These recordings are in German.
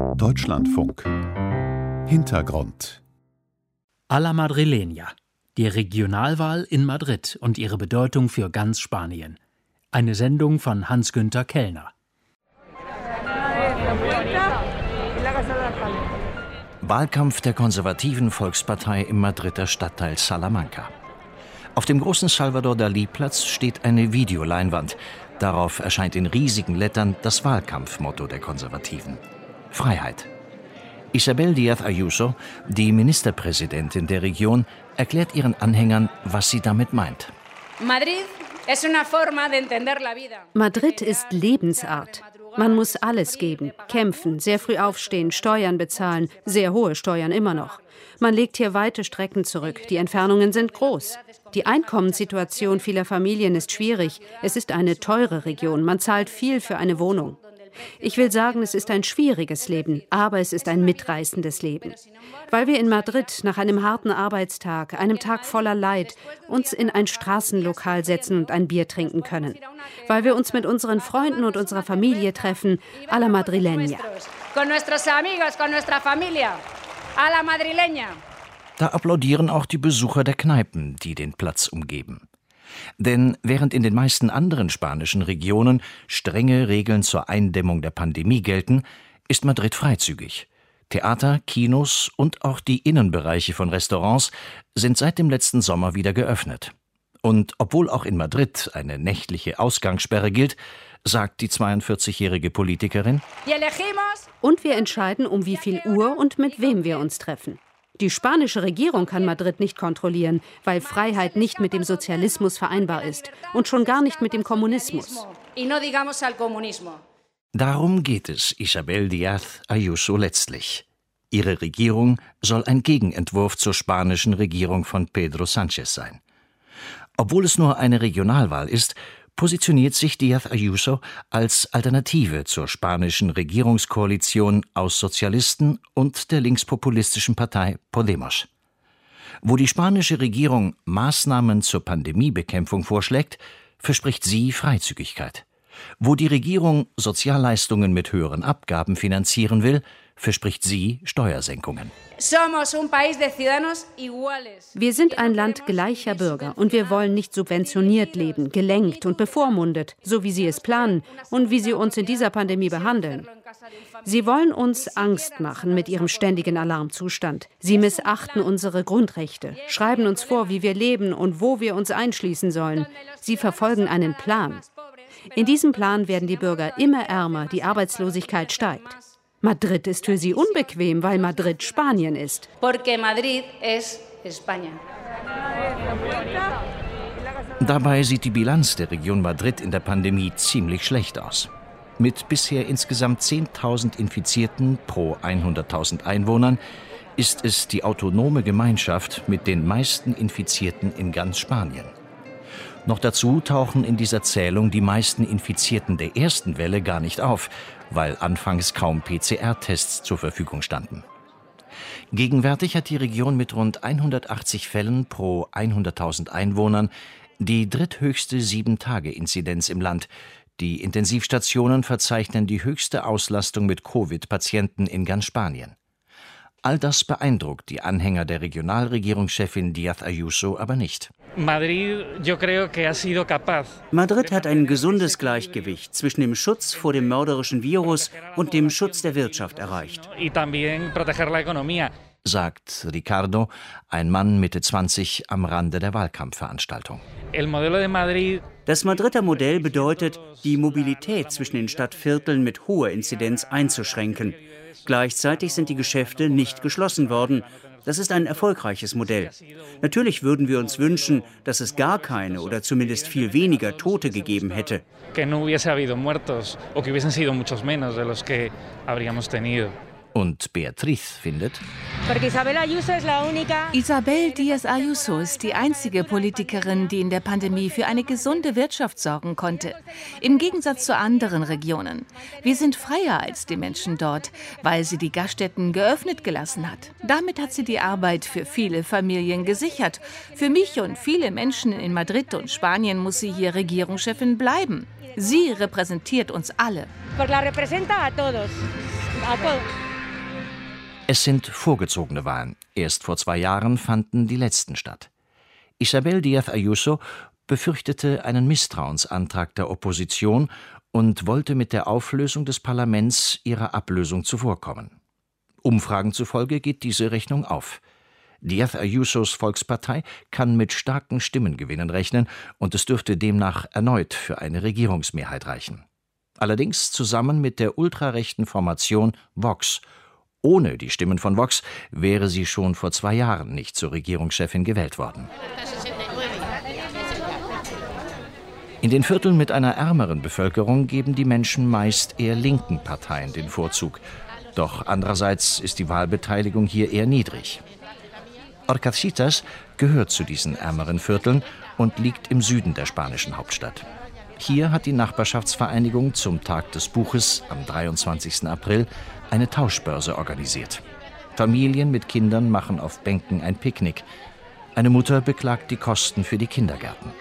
Deutschlandfunk Hintergrund A la Madrileña. Die Regionalwahl in Madrid und ihre Bedeutung für ganz Spanien. Eine Sendung von Hans-Günther Kellner. Wahlkampf der konservativen Volkspartei im Madrider Stadtteil Salamanca. Auf dem großen Salvador Dalí-Platz steht eine Videoleinwand. Darauf erscheint in riesigen Lettern das Wahlkampfmotto der Konservativen: Freiheit. Isabel Díaz Ayuso, die Ministerpräsidentin der Region, erklärt ihren Anhängern, was sie damit meint. Madrid ist Lebensart. Man muss alles geben, kämpfen, sehr früh aufstehen, Steuern bezahlen, sehr hohe Steuern immer noch. Man legt hier weite Strecken zurück, die Entfernungen sind groß. Die Einkommenssituation vieler Familien ist schwierig. Es ist eine teure Region, man zahlt viel für eine Wohnung. Ich will sagen, es ist ein schwieriges Leben, aber es ist ein mitreißendes Leben. Weil wir in Madrid nach einem harten Arbeitstag, einem Tag voller Leid, uns in ein Straßenlokal setzen und ein Bier trinken können. Weil wir uns mit unseren Freunden und unserer Familie treffen, a la madrileña. Da applaudieren auch die Besucher der Kneipen, die den Platz umgeben. Denn während in den meisten anderen spanischen Regionen strenge Regeln zur Eindämmung der Pandemie gelten, ist Madrid freizügig. Theater, Kinos und auch die Innenbereiche von Restaurants sind seit dem letzten Sommer wieder geöffnet. Und obwohl auch in Madrid eine nächtliche Ausgangssperre gilt, sagt die 42-jährige Politikerin. Und wir entscheiden, um wie viel Uhr und mit wem wir uns treffen. Die spanische Regierung kann Madrid nicht kontrollieren, weil Freiheit nicht mit dem Sozialismus vereinbar ist und schon gar nicht mit dem Kommunismus. Darum geht es Isabel Díaz Ayuso letztlich. Ihre Regierung soll ein Gegenentwurf zur spanischen Regierung von Pedro Sánchez sein. Obwohl es nur eine Regionalwahl ist, positioniert sich Díaz Ayuso als Alternative zur spanischen Regierungskoalition aus Sozialisten und der linkspopulistischen Partei Podemos. Wo die spanische Regierung Maßnahmen zur Pandemiebekämpfung vorschlägt, verspricht sie Freizügigkeit. Wo die Regierung Sozialleistungen mit höheren Abgaben finanzieren will, verspricht sie Steuersenkungen. Wir sind ein Land gleicher Bürger und wir wollen nicht subventioniert leben, gelenkt und bevormundet, so wie Sie es planen und wie Sie uns in dieser Pandemie behandeln. Sie wollen uns Angst machen mit ihrem ständigen Alarmzustand. Sie missachten unsere Grundrechte, schreiben uns vor, wie wir leben und wo wir uns einschließen sollen. Sie verfolgen einen Plan. In diesem Plan werden die Bürger immer ärmer, die Arbeitslosigkeit steigt. Madrid ist für sie unbequem, weil Madrid Spanien ist. Dabei sieht die Bilanz der Region Madrid in der Pandemie ziemlich schlecht aus. Mit bisher insgesamt 10.000 Infizierten pro 100.000 Einwohnern ist es die autonome Gemeinschaft mit den meisten Infizierten in ganz Spanien. Noch dazu tauchen in dieser Zählung die meisten Infizierten der ersten Welle gar nicht auf, weil anfangs kaum PCR-Tests zur Verfügung standen. Gegenwärtig hat die Region mit rund 180 Fällen pro 100.000 Einwohnern die dritthöchste Sieben-Tage-Inzidenz im Land. Die Intensivstationen verzeichnen die höchste Auslastung mit Covid-Patienten in ganz Spanien. All das beeindruckt die Anhänger der Regionalregierungschefin Díaz Ayuso aber nicht. Madrid hat ein gesundes Gleichgewicht zwischen dem Schutz vor dem mörderischen Virus und dem Schutz der Wirtschaft erreicht. Sagt Ricardo, ein Mann Mitte 20 am Rande der Wahlkampfveranstaltung. Das Madrider Modell bedeutet, die Mobilität zwischen den Stadtvierteln mit hoher Inzidenz einzuschränken. Gleichzeitig sind die Geschäfte nicht geschlossen worden. Das ist ein erfolgreiches Modell. Natürlich würden wir uns wünschen, dass es gar keine oder zumindest viel weniger Tote gegeben hätte. Und Beatriz findet, Isabel Díaz Ayuso ist die einzige Politikerin, die in der Pandemie für eine gesunde Wirtschaft sorgen konnte. Im Gegensatz zu anderen Regionen. Wir sind freier als die Menschen dort, weil sie die Gaststätten geöffnet gelassen hat. Damit hat sie die Arbeit für viele Familien gesichert. Für mich und viele Menschen in Madrid und Spanien muss sie hier Regierungschefin bleiben. Sie repräsentiert uns alle. Es sind vorgezogene Wahlen. Erst vor zwei Jahren fanden die letzten statt. Isabel Díaz Ayuso befürchtete einen Misstrauensantrag der Opposition und wollte mit der Auflösung des Parlaments ihrer Ablösung zuvorkommen. Umfragen zufolge geht diese Rechnung auf. Díaz Ayusos Volkspartei kann mit starken Stimmengewinnen rechnen und es dürfte demnach erneut für eine Regierungsmehrheit reichen. Allerdings zusammen mit der ultrarechten Formation Vox ohne die Stimmen von Vox wäre sie schon vor zwei Jahren nicht zur Regierungschefin gewählt worden. In den Vierteln mit einer ärmeren Bevölkerung geben die Menschen meist eher linken Parteien den Vorzug. Doch andererseits ist die Wahlbeteiligung hier eher niedrig. Orcasitas gehört zu diesen ärmeren Vierteln und liegt im Süden der spanischen Hauptstadt. Hier hat die Nachbarschaftsvereinigung zum Tag des Buches am 23. April eine Tauschbörse organisiert. Familien mit Kindern machen auf Bänken ein Picknick. Eine Mutter beklagt die Kosten für die Kindergärten.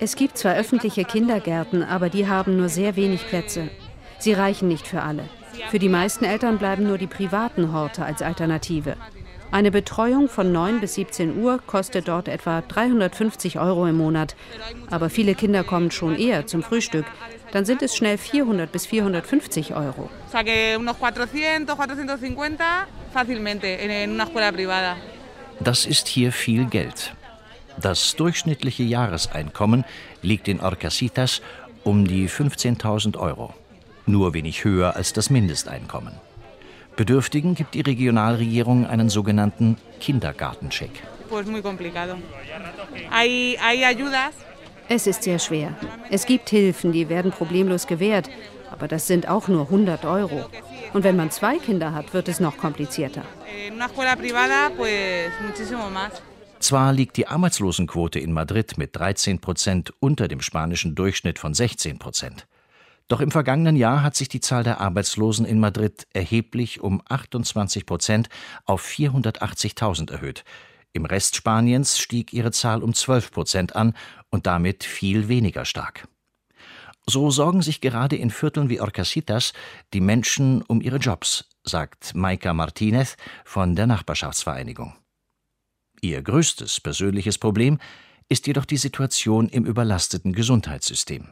Es gibt zwar öffentliche Kindergärten, aber die haben nur sehr wenig Plätze. Sie reichen nicht für alle. Für die meisten Eltern bleiben nur die privaten Horte als Alternative. Eine Betreuung von 9 bis 17 Uhr kostet dort etwa 350 Euro im Monat. Aber viele Kinder kommen schon eher zum Frühstück dann sind es schnell 400 bis 450 Euro. Das ist hier viel Geld. Das durchschnittliche Jahreseinkommen liegt in Orcasitas um die 15.000 Euro. Nur wenig höher als das Mindesteinkommen. Bedürftigen gibt die Regionalregierung einen sogenannten Kindergartencheck. Es ist sehr schwer. Es gibt Hilfen, die werden problemlos gewährt, aber das sind auch nur 100 Euro. Und wenn man zwei Kinder hat, wird es noch komplizierter. Zwar liegt die Arbeitslosenquote in Madrid mit 13 Prozent unter dem spanischen Durchschnitt von 16 Prozent. Doch im vergangenen Jahr hat sich die Zahl der Arbeitslosen in Madrid erheblich um 28 Prozent auf 480.000 erhöht. Im Rest Spaniens stieg ihre Zahl um 12 Prozent an und damit viel weniger stark. So sorgen sich gerade in Vierteln wie Orcasitas die Menschen um ihre Jobs, sagt Maika Martinez von der Nachbarschaftsvereinigung. Ihr größtes persönliches Problem ist jedoch die Situation im überlasteten Gesundheitssystem.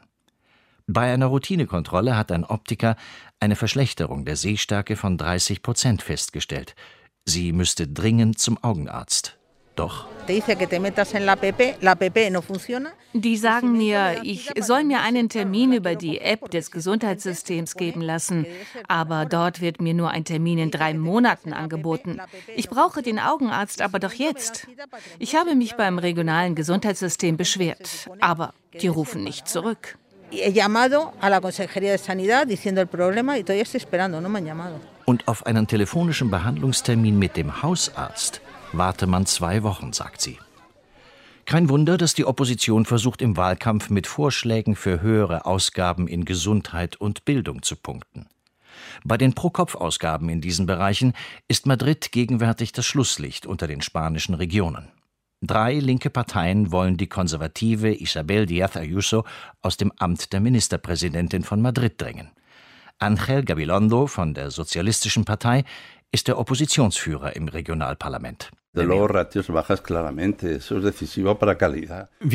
Bei einer Routinekontrolle hat ein Optiker eine Verschlechterung der Sehstärke von 30 Prozent festgestellt. Sie müsste dringend zum Augenarzt. Doch. Die sagen mir, ich soll mir einen Termin über die App des Gesundheitssystems geben lassen. Aber dort wird mir nur ein Termin in drei Monaten angeboten. Ich brauche den Augenarzt aber doch jetzt. Ich habe mich beim regionalen Gesundheitssystem beschwert. Aber die rufen nicht zurück. Und auf einen telefonischen Behandlungstermin mit dem Hausarzt warte man zwei Wochen, sagt sie. Kein Wunder, dass die Opposition versucht, im Wahlkampf mit Vorschlägen für höhere Ausgaben in Gesundheit und Bildung zu punkten. Bei den Pro-Kopf-Ausgaben in diesen Bereichen ist Madrid gegenwärtig das Schlusslicht unter den spanischen Regionen. Drei linke Parteien wollen die konservative Isabel Díaz Ayuso aus dem Amt der Ministerpräsidentin von Madrid drängen. Ángel Gabilondo von der Sozialistischen Partei ist der Oppositionsführer im Regionalparlament. Wir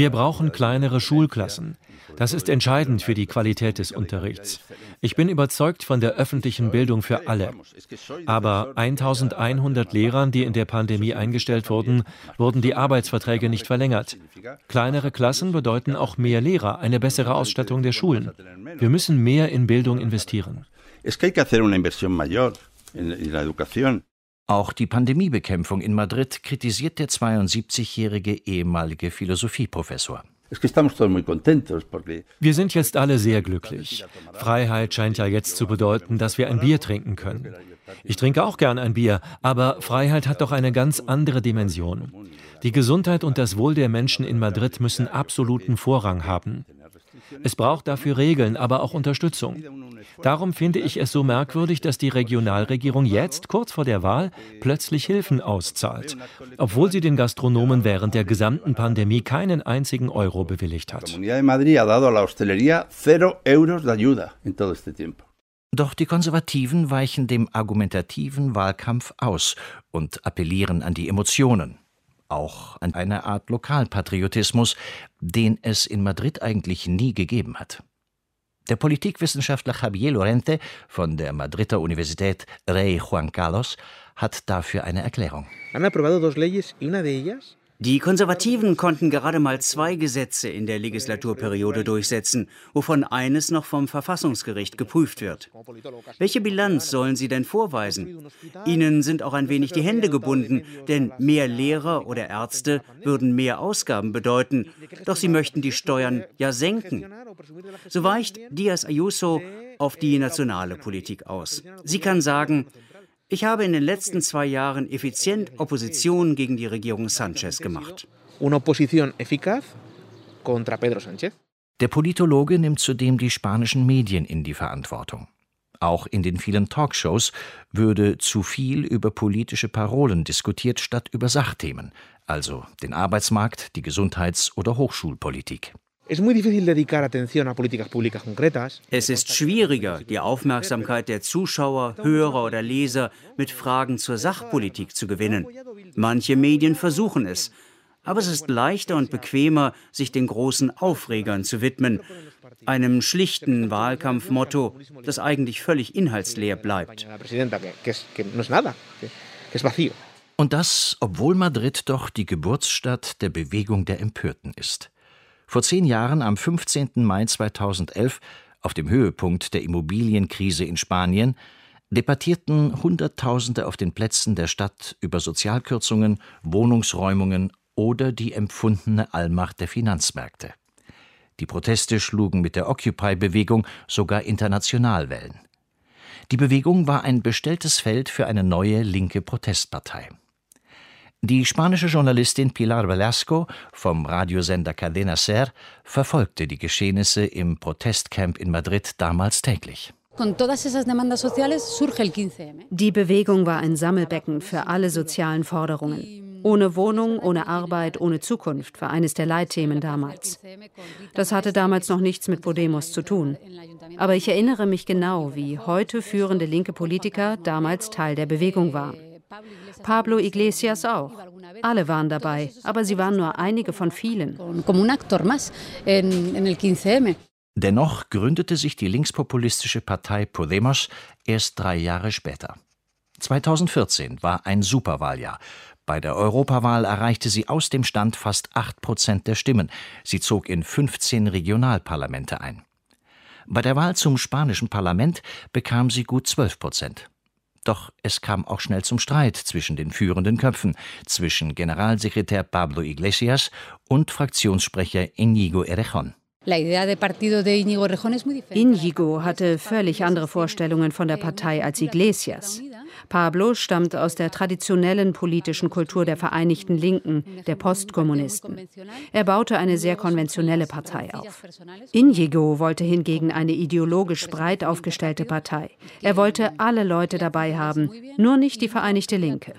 brauchen kleinere Schulklassen. Das ist entscheidend für die Qualität des Unterrichts. Ich bin überzeugt von der öffentlichen Bildung für alle. Aber 1100 Lehrern, die in der Pandemie eingestellt wurden, wurden die Arbeitsverträge nicht verlängert. Kleinere Klassen bedeuten auch mehr Lehrer, eine bessere Ausstattung der Schulen. Wir müssen mehr in Bildung investieren. Es que hay que hacer una inversión mayor en la educación. Auch die Pandemiebekämpfung in Madrid kritisiert der 72-jährige ehemalige Philosophieprofessor. Wir sind jetzt alle sehr glücklich. Freiheit scheint ja jetzt zu bedeuten, dass wir ein Bier trinken können. Ich trinke auch gern ein Bier, aber Freiheit hat doch eine ganz andere Dimension. Die Gesundheit und das Wohl der Menschen in Madrid müssen absoluten Vorrang haben. Es braucht dafür Regeln, aber auch Unterstützung. Darum finde ich es so merkwürdig, dass die Regionalregierung jetzt, kurz vor der Wahl, plötzlich Hilfen auszahlt, obwohl sie den Gastronomen während der gesamten Pandemie keinen einzigen Euro bewilligt hat. Doch die Konservativen weichen dem argumentativen Wahlkampf aus und appellieren an die Emotionen, auch an eine Art Lokalpatriotismus, den es in Madrid eigentlich nie gegeben hat. Der Politikwissenschaftler Javier Lorente von der Madrider Universität Rey Juan Carlos hat dafür eine Erklärung. Die Konservativen konnten gerade mal zwei Gesetze in der Legislaturperiode durchsetzen, wovon eines noch vom Verfassungsgericht geprüft wird. Welche Bilanz sollen sie denn vorweisen? Ihnen sind auch ein wenig die Hände gebunden, denn mehr Lehrer oder Ärzte würden mehr Ausgaben bedeuten, doch sie möchten die Steuern ja senken. So weicht Diaz Ayuso auf die nationale Politik aus. Sie kann sagen, ich habe in den letzten zwei Jahren effizient Opposition gegen die Regierung Sanchez gemacht. Der Politologe nimmt zudem die spanischen Medien in die Verantwortung. Auch in den vielen Talkshows würde zu viel über politische Parolen diskutiert statt über Sachthemen, also den Arbeitsmarkt, die Gesundheits- oder Hochschulpolitik. Es ist schwieriger, die Aufmerksamkeit der Zuschauer, Hörer oder Leser mit Fragen zur Sachpolitik zu gewinnen. Manche Medien versuchen es, aber es ist leichter und bequemer, sich den großen Aufregern zu widmen, einem schlichten Wahlkampfmotto, das eigentlich völlig inhaltsleer bleibt. Und das, obwohl Madrid doch die Geburtsstadt der Bewegung der Empörten ist. Vor zehn Jahren, am 15. Mai 2011, auf dem Höhepunkt der Immobilienkrise in Spanien, debattierten Hunderttausende auf den Plätzen der Stadt über Sozialkürzungen, Wohnungsräumungen oder die empfundene Allmacht der Finanzmärkte. Die Proteste schlugen mit der Occupy-Bewegung sogar international Wellen. Die Bewegung war ein bestelltes Feld für eine neue linke Protestpartei. Die spanische Journalistin Pilar Velasco vom Radiosender Cadena Ser verfolgte die Geschehnisse im Protestcamp in Madrid damals täglich. Die Bewegung war ein Sammelbecken für alle sozialen Forderungen. Ohne Wohnung, ohne Arbeit, ohne Zukunft war eines der Leitthemen damals. Das hatte damals noch nichts mit Podemos zu tun. Aber ich erinnere mich genau, wie heute führende linke Politiker damals Teil der Bewegung waren. Pablo Iglesias auch. Alle waren dabei, aber sie waren nur einige von vielen. Dennoch gründete sich die linkspopulistische Partei Podemos erst drei Jahre später. 2014 war ein Superwahljahr. Bei der Europawahl erreichte sie aus dem Stand fast 8 Prozent der Stimmen. Sie zog in 15 Regionalparlamente ein. Bei der Wahl zum spanischen Parlament bekam sie gut 12 Prozent. Doch es kam auch schnell zum Streit zwischen den führenden Köpfen, zwischen Generalsekretär Pablo Iglesias und Fraktionssprecher Inigo Errejón. Inigo hatte völlig andere Vorstellungen von der Partei als Iglesias. Pablo stammt aus der traditionellen politischen Kultur der Vereinigten Linken, der Postkommunisten. Er baute eine sehr konventionelle Partei auf. Inigo wollte hingegen eine ideologisch breit aufgestellte Partei. Er wollte alle Leute dabei haben, nur nicht die Vereinigte Linke.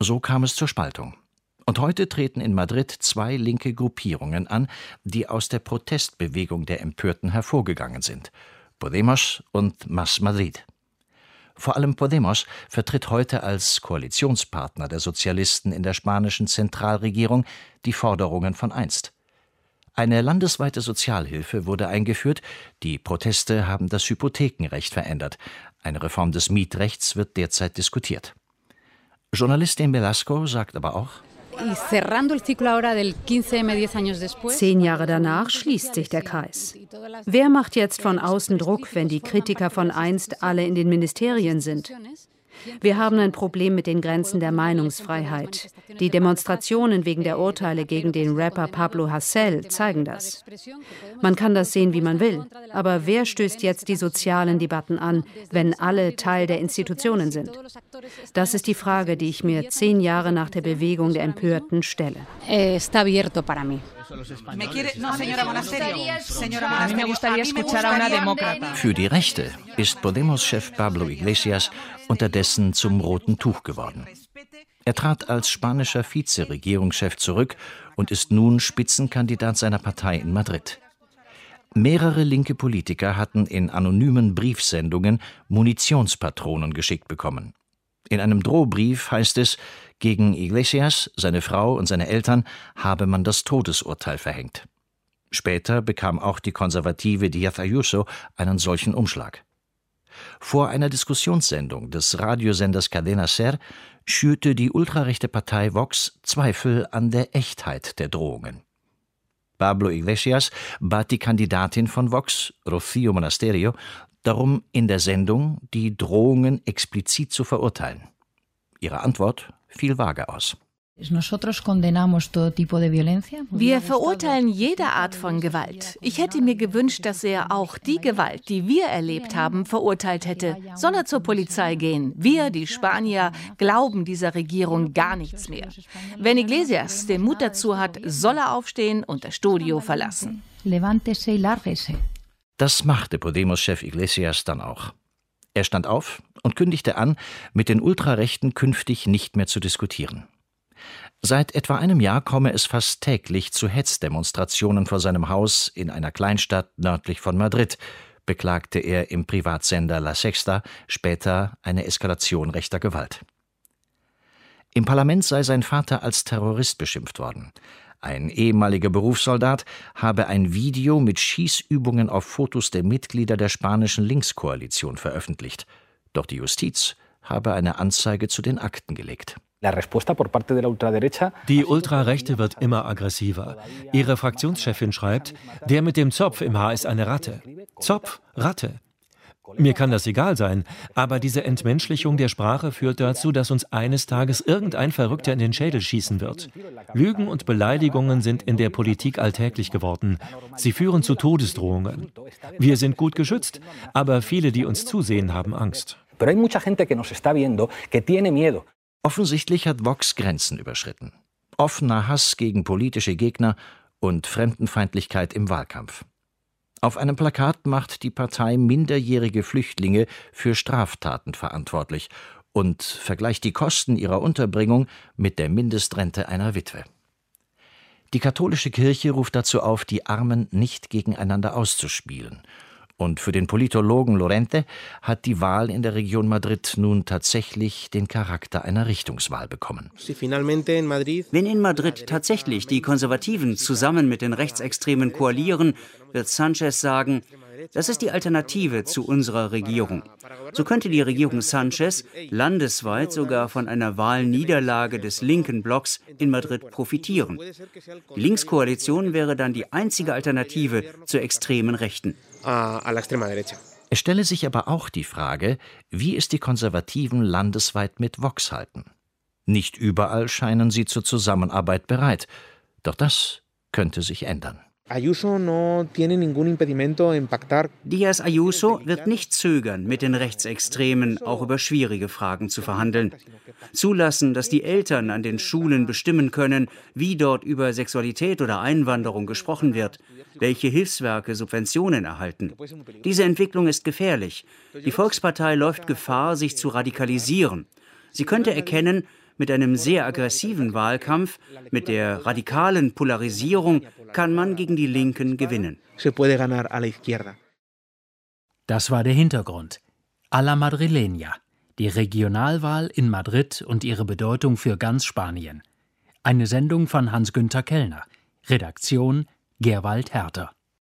So kam es zur Spaltung. Und heute treten in Madrid zwei linke Gruppierungen an, die aus der Protestbewegung der Empörten hervorgegangen sind. Podemos und Mas Madrid. Vor allem Podemos vertritt heute als Koalitionspartner der Sozialisten in der spanischen Zentralregierung die Forderungen von einst. Eine landesweite Sozialhilfe wurde eingeführt, die Proteste haben das Hypothekenrecht verändert, eine Reform des Mietrechts wird derzeit diskutiert. Journalistin Velasco sagt aber auch, Zehn Jahre danach schließt sich der Kreis. Wer macht jetzt von außen Druck, wenn die Kritiker von einst alle in den Ministerien sind? Wir haben ein Problem mit den Grenzen der Meinungsfreiheit. Die Demonstrationen wegen der Urteile gegen den Rapper Pablo Hassel zeigen das. Man kann das sehen, wie man will. Aber wer stößt jetzt die sozialen Debatten an, wenn alle Teil der Institutionen sind? Das ist die Frage, die ich mir zehn Jahre nach der Bewegung der Empörten stelle. Está abierto para mí. Für die Rechte ist Podemos-Chef Pablo Iglesias unterdessen zum roten Tuch geworden. Er trat als spanischer Vizeregierungschef zurück und ist nun Spitzenkandidat seiner Partei in Madrid. Mehrere linke Politiker hatten in anonymen Briefsendungen Munitionspatronen geschickt bekommen. In einem Drohbrief heißt es, gegen Iglesias, seine Frau und seine Eltern habe man das Todesurteil verhängt. Später bekam auch die konservative Diaz Ayuso einen solchen Umschlag. Vor einer Diskussionssendung des Radiosenders Cadena Ser schürte die ultrarechte Partei Vox Zweifel an der Echtheit der Drohungen. Pablo Iglesias bat die Kandidatin von Vox, Rocío Monasterio, darum, in der Sendung die Drohungen explizit zu verurteilen. Ihre Antwort fiel vage aus. Wir verurteilen jede Art von Gewalt. Ich hätte mir gewünscht, dass er auch die Gewalt, die wir erlebt haben, verurteilt hätte. Soll er zur Polizei gehen? Wir, die Spanier, glauben dieser Regierung gar nichts mehr. Wenn Iglesias den Mut dazu hat, soll er aufstehen und das Studio verlassen. Das machte Podemos-Chef Iglesias dann auch. Er stand auf und kündigte an, mit den Ultrarechten künftig nicht mehr zu diskutieren. Seit etwa einem Jahr komme es fast täglich zu Hetzdemonstrationen vor seinem Haus in einer Kleinstadt nördlich von Madrid, beklagte er im Privatsender La Sexta, später eine Eskalation rechter Gewalt. Im Parlament sei sein Vater als Terrorist beschimpft worden. Ein ehemaliger Berufssoldat habe ein Video mit Schießübungen auf Fotos der Mitglieder der spanischen Linkskoalition veröffentlicht. Doch die Justiz habe eine Anzeige zu den Akten gelegt. Die Ultrarechte wird immer aggressiver. Ihre Fraktionschefin schreibt, der mit dem Zopf im Haar ist eine Ratte. Zopf, Ratte. Mir kann das egal sein, aber diese Entmenschlichung der Sprache führt dazu, dass uns eines Tages irgendein Verrückter in den Schädel schießen wird. Lügen und Beleidigungen sind in der Politik alltäglich geworden. Sie führen zu Todesdrohungen. Wir sind gut geschützt, aber viele, die uns zusehen, haben Angst. Pero hay mucha gente que nos está viendo que tiene miedo. Offensichtlich hat Vox Grenzen überschritten. Offener Hass gegen politische Gegner und Fremdenfeindlichkeit im Wahlkampf. Auf einem Plakat macht die Partei minderjährige Flüchtlinge für Straftaten verantwortlich und vergleicht die Kosten ihrer Unterbringung mit der Mindestrente einer Witwe. Die katholische Kirche ruft dazu auf, die Armen nicht gegeneinander auszuspielen und für den Politologen Lorente hat die Wahl in der Region Madrid nun tatsächlich den Charakter einer Richtungswahl bekommen. Wenn in Madrid tatsächlich die Konservativen zusammen mit den Rechtsextremen koalieren, wird Sanchez sagen, das ist die Alternative zu unserer Regierung. So könnte die Regierung Sanchez landesweit sogar von einer Wahlniederlage des linken Blocks in Madrid profitieren. Die Linkskoalition wäre dann die einzige Alternative zur extremen Rechten. Es stelle sich aber auch die Frage, wie es die Konservativen landesweit mit Vox halten. Nicht überall scheinen sie zur Zusammenarbeit bereit. Doch das könnte sich ändern. Diaz Ayuso wird nicht zögern, mit den Rechtsextremen auch über schwierige Fragen zu verhandeln. Zulassen, dass die Eltern an den Schulen bestimmen können, wie dort über Sexualität oder Einwanderung gesprochen wird, welche Hilfswerke Subventionen erhalten. Diese Entwicklung ist gefährlich. Die Volkspartei läuft Gefahr, sich zu radikalisieren. Sie könnte erkennen, mit einem sehr aggressiven Wahlkampf, mit der radikalen Polarisierung kann man gegen die Linken gewinnen. Das war der Hintergrund. A la Madrileña, die Regionalwahl in Madrid und ihre Bedeutung für ganz Spanien. Eine Sendung von Hans-Günther Kellner. Redaktion Gerwald Herter.